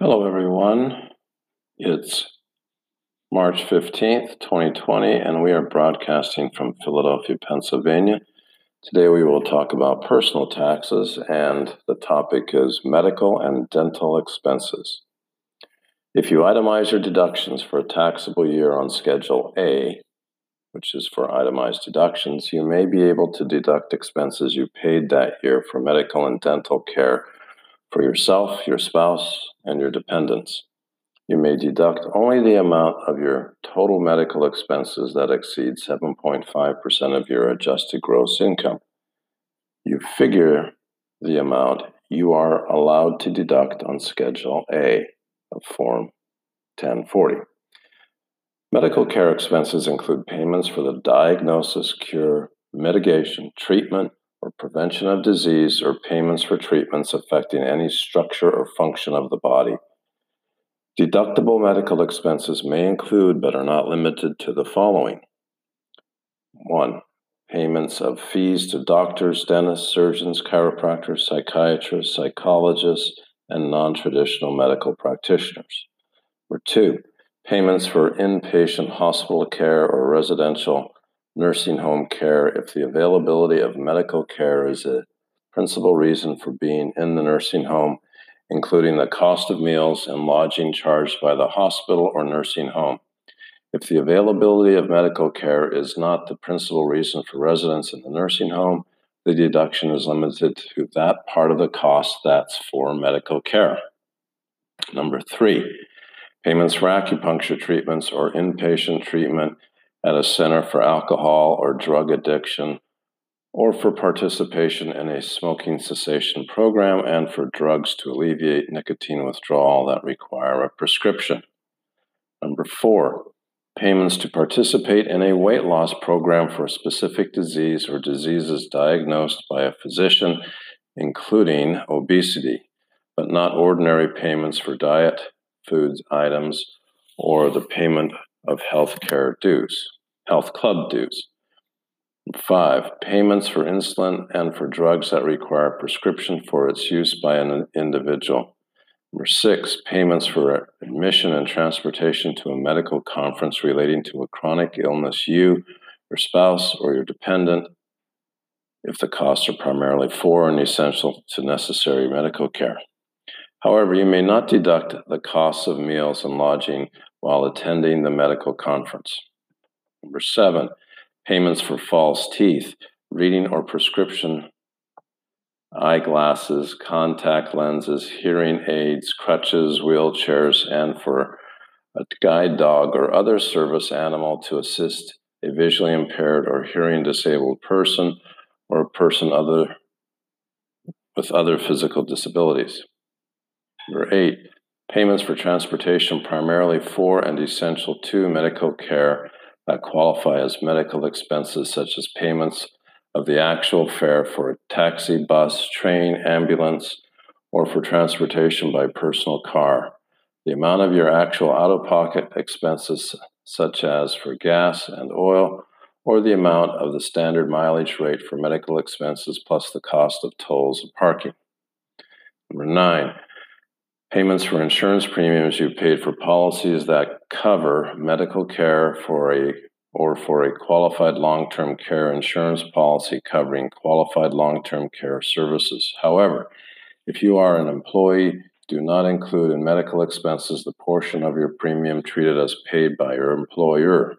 Hello, everyone. It's March 15th, 2020, and we are broadcasting from Philadelphia, Pennsylvania. Today, we will talk about personal taxes, and the topic is medical and dental expenses. If you itemize your deductions for a taxable year on Schedule A, which is for itemized deductions, you may be able to deduct expenses you paid that year for medical and dental care for yourself, your spouse, and your dependents. You may deduct only the amount of your total medical expenses that exceeds 7.5% of your adjusted gross income. You figure the amount you are allowed to deduct on Schedule A of Form 1040. Medical care expenses include payments for the diagnosis, cure, mitigation, treatment, or prevention of disease or payments for treatments affecting any structure or function of the body. Deductible medical expenses may include, but are not limited to, the following 1. Payments of fees to doctors, dentists, surgeons, chiropractors, psychiatrists, psychologists, and non traditional medical practitioners. Or 2. Payments for inpatient hospital care or residential nursing home care if the availability of medical care is a principal reason for being in the nursing home, including the cost of meals and lodging charged by the hospital or nursing home. If the availability of medical care is not the principal reason for residence in the nursing home, the deduction is limited to that part of the cost that's for medical care. Number three, payments for acupuncture treatments or inpatient treatment at a center for alcohol or drug addiction, or for participation in a smoking cessation program and for drugs to alleviate nicotine withdrawal that require a prescription. Number four, payments to participate in a weight loss program for a specific disease or diseases diagnosed by a physician, including obesity, but not ordinary payments for diet, foods, items, or the payment of health care dues, health club dues. Five, payments for insulin and for drugs that require prescription for its use by an individual. Number six, payments for admission and transportation to a medical conference relating to a chronic illness you, your spouse, or your dependent, if the costs are primarily for and essential to necessary medical care. However, you may not deduct the costs of meals and lodging while attending the medical conference. Number seven, payments for false teeth, reading or prescription eyeglasses, contact lenses, hearing aids, crutches, wheelchairs, and for a guide dog or other service animal to assist a visually impaired or hearing disabled person or a person other with other physical disabilities. Number eight, payments for transportation primarily for and essential to medical care that qualify as medical expenses, such as payments of the actual fare for a taxi, bus, train, ambulance, or for transportation by personal car. The amount of your actual out of pocket expenses, such as for gas and oil, or the amount of the standard mileage rate for medical expenses plus the cost of tolls and parking. Number nine, payments for insurance premiums you paid for policies that cover medical care for a or for a qualified long-term care insurance policy covering qualified long-term care services. However, if you are an employee, do not include in medical expenses the portion of your premium treated as paid by your employer.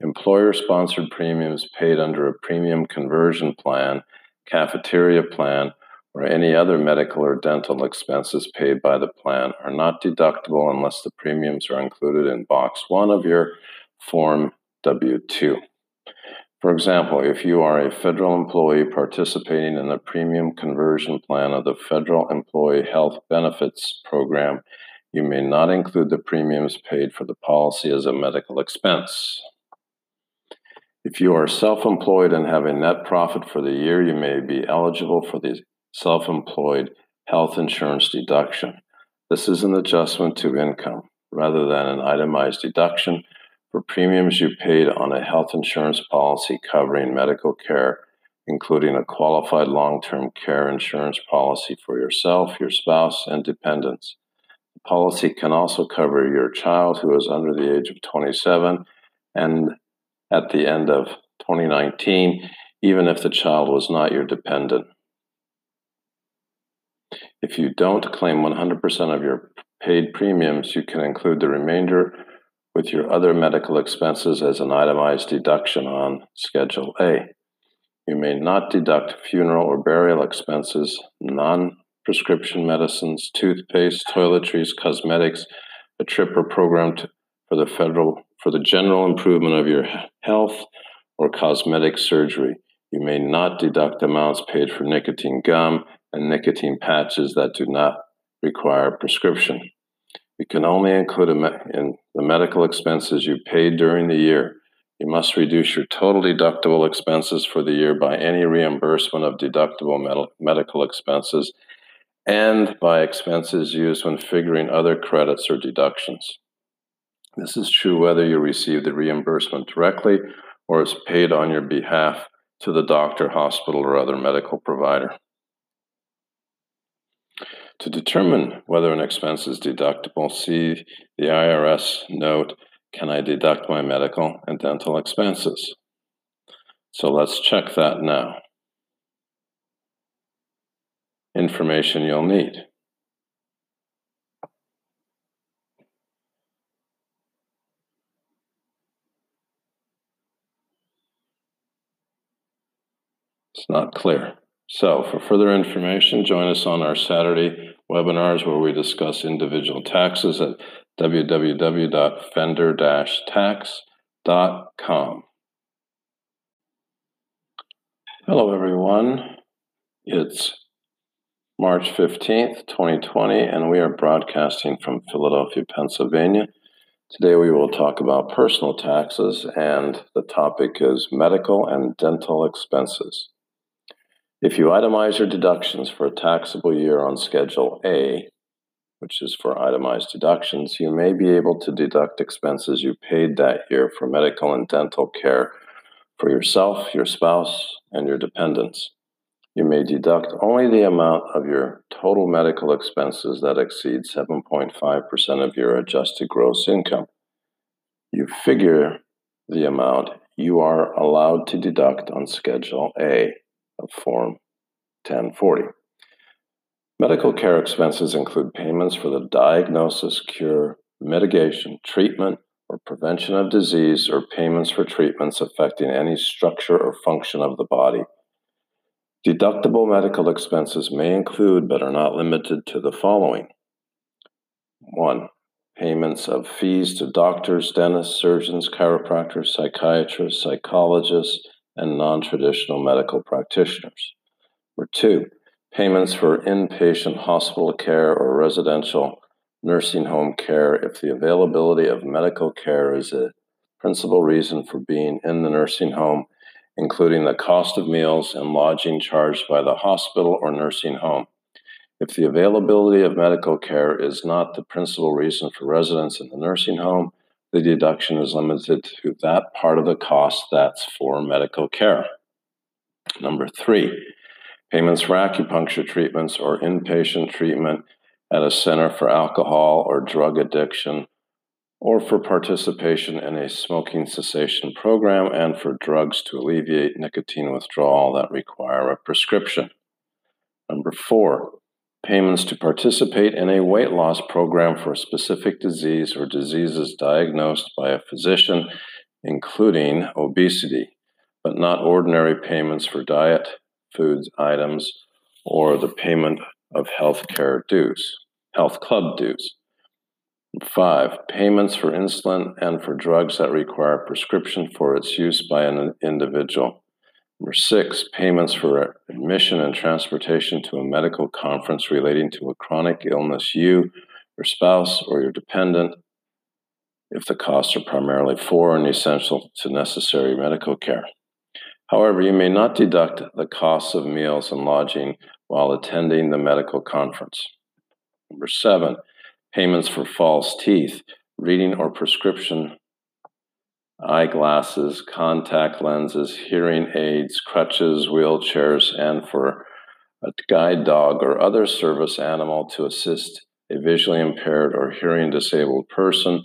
Employer sponsored premiums paid under a premium conversion plan, cafeteria plan, or any other medical or dental expenses paid by the plan are not deductible unless the premiums are included in box one of your Form W 2. For example, if you are a federal employee participating in the premium conversion plan of the Federal Employee Health Benefits Program, you may not include the premiums paid for the policy as a medical expense. If you are self employed and have a net profit for the year, you may be eligible for the self employed health insurance deduction. This is an adjustment to income rather than an itemized deduction for premiums you paid on a health insurance policy covering medical care, including a qualified long term care insurance policy for yourself, your spouse, and dependents. The policy can also cover your child who is under the age of 27 and at the end of 2019, even if the child was not your dependent. If you don't claim 100% of your paid premiums, you can include the remainder with your other medical expenses as an itemized deduction on Schedule A. You may not deduct funeral or burial expenses, non prescription medicines, toothpaste, toiletries, cosmetics, a trip or program to, for the federal for the general improvement of your health or cosmetic surgery. You may not deduct amounts paid for nicotine gum and nicotine patches that do not require prescription. You can only include in the medical expenses you paid during the year. You must reduce your total deductible expenses for the year by any reimbursement of deductible med- medical expenses and by expenses used when figuring other credits or deductions. This is true whether you receive the reimbursement directly or is paid on your behalf to the doctor, hospital, or other medical provider. To determine whether an expense is deductible, see the IRS note Can I deduct my medical and dental expenses? So let's check that now. Information you'll need. It's not clear. So, for further information, join us on our Saturday webinars where we discuss individual taxes at www.fender-tax.com. Hello, everyone. It's March 15th, 2020, and we are broadcasting from Philadelphia, Pennsylvania. Today, we will talk about personal taxes, and the topic is medical and dental expenses. If you itemize your deductions for a taxable year on Schedule A, which is for itemized deductions, you may be able to deduct expenses you paid that year for medical and dental care for yourself, your spouse, and your dependents. You may deduct only the amount of your total medical expenses that exceeds 7.5% of your adjusted gross income. You figure the amount you are allowed to deduct on Schedule A of Form 1040. Medical care expenses include payments for the diagnosis, cure, mitigation, treatment, or prevention of disease, or payments for treatments affecting any structure or function of the body. Deductible medical expenses may include, but are not limited to, the following 1. Payments of fees to doctors, dentists, surgeons, chiropractors, psychiatrists, psychologists, and non traditional medical practitioners. Number two, payments for inpatient hospital care or residential nursing home care if the availability of medical care is a principal reason for being in the nursing home, including the cost of meals and lodging charged by the hospital or nursing home. If the availability of medical care is not the principal reason for residence in the nursing home, the deduction is limited to that part of the cost that's for medical care. Number three, payments for acupuncture treatments or inpatient treatment at a center for alcohol or drug addiction, or for participation in a smoking cessation program and for drugs to alleviate nicotine withdrawal that require a prescription. Number four, payments to participate in a weight loss program for a specific disease or diseases diagnosed by a physician, including obesity, but not ordinary payments for diet, foods, items, or the payment of health care dues, health club dues. Five, payments for insulin and for drugs that require prescription for its use by an individual. Number six, payments for admission and transportation to a medical conference relating to a chronic illness you, your spouse, or your dependent, if the costs are primarily for and essential to necessary medical care. However, you may not deduct the costs of meals and lodging while attending the medical conference. Number seven, payments for false teeth, reading or prescription eyeglasses, contact lenses, hearing aids, crutches, wheelchairs, and for a guide dog or other service animal to assist a visually impaired or hearing disabled person,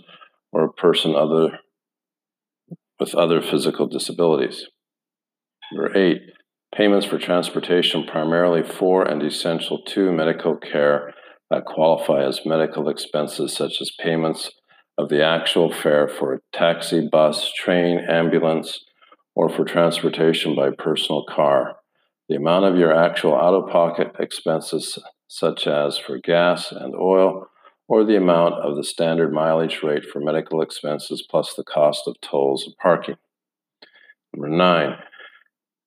or a person other with other physical disabilities. Number eight, payments for transportation primarily for and essential to medical care that qualify as medical expenses, such as payments of the actual fare for a taxi, bus, train, ambulance, or for transportation by personal car. The amount of your actual out of pocket expenses, such as for gas and oil, or the amount of the standard mileage rate for medical expenses plus the cost of tolls and parking. Number nine,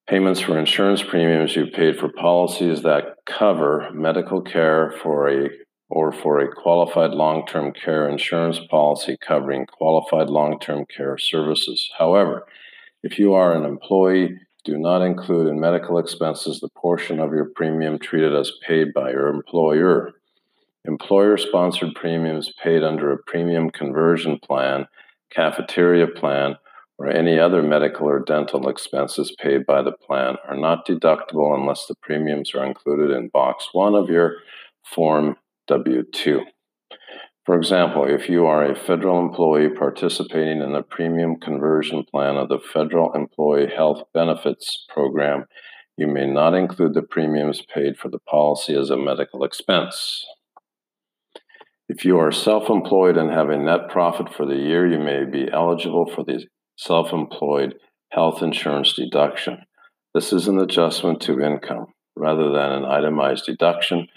payments for insurance premiums you paid for policies that cover medical care for a or for a qualified long-term care insurance policy covering qualified long-term care services. However, if you are an employee, do not include in medical expenses the portion of your premium treated as paid by your employer. Employer sponsored premiums paid under a premium conversion plan, cafeteria plan, or any other medical or dental expenses paid by the plan are not deductible unless the premiums are included in box one of your Form W 2. For example, if you are a federal employee participating in the premium conversion plan of the Federal Employee Health Benefits Program, you may not include the premiums paid for the policy as a medical expense. If you are self employed and have a net profit for the year, you may be eligible for the self employed health insurance deduction. This is an adjustment to income rather than an itemized deduction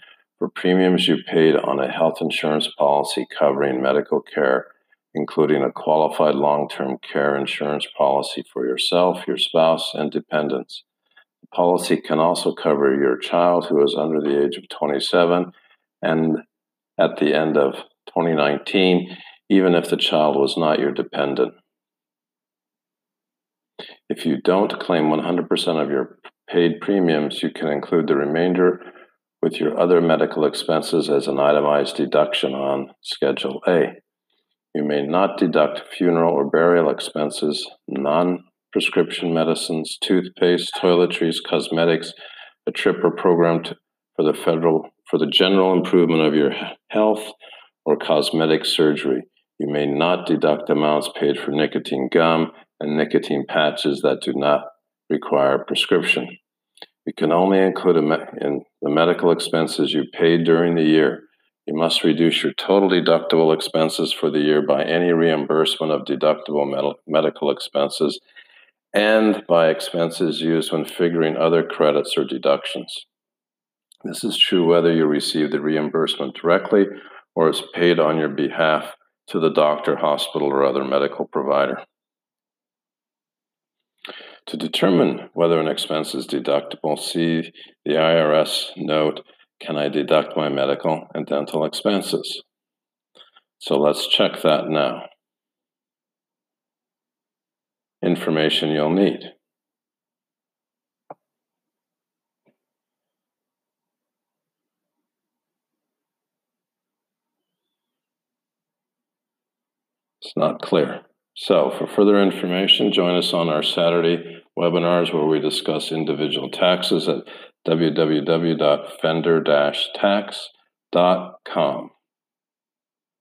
for premiums you paid on a health insurance policy covering medical care, including a qualified long term care insurance policy for yourself, your spouse, and dependents. The policy can also cover your child who is under the age of 27 and at the end of 2019, even if the child was not your dependent. If you don't claim 100% of your paid premiums, you can include the remainder with your other medical expenses as an itemized deduction on Schedule A. You may not deduct funeral or burial expenses, non prescription medicines, toothpaste, toiletries, cosmetics, a trip or program to, for the federal for the general improvement of your health or cosmetic surgery. You may not deduct amounts paid for nicotine gum and nicotine patches that do not require prescription. You can only include in the medical expenses you paid during the year. You must reduce your total deductible expenses for the year by any reimbursement of deductible med- medical expenses and by expenses used when figuring other credits or deductions. This is true whether you receive the reimbursement directly or is paid on your behalf to the doctor, hospital, or other medical provider. To determine whether an expense is deductible, see the IRS note Can I deduct my medical and dental expenses? So let's check that now. Information you'll need. It's not clear. So, for further information, join us on our Saturday webinars where we discuss individual taxes at www.fender-tax.com.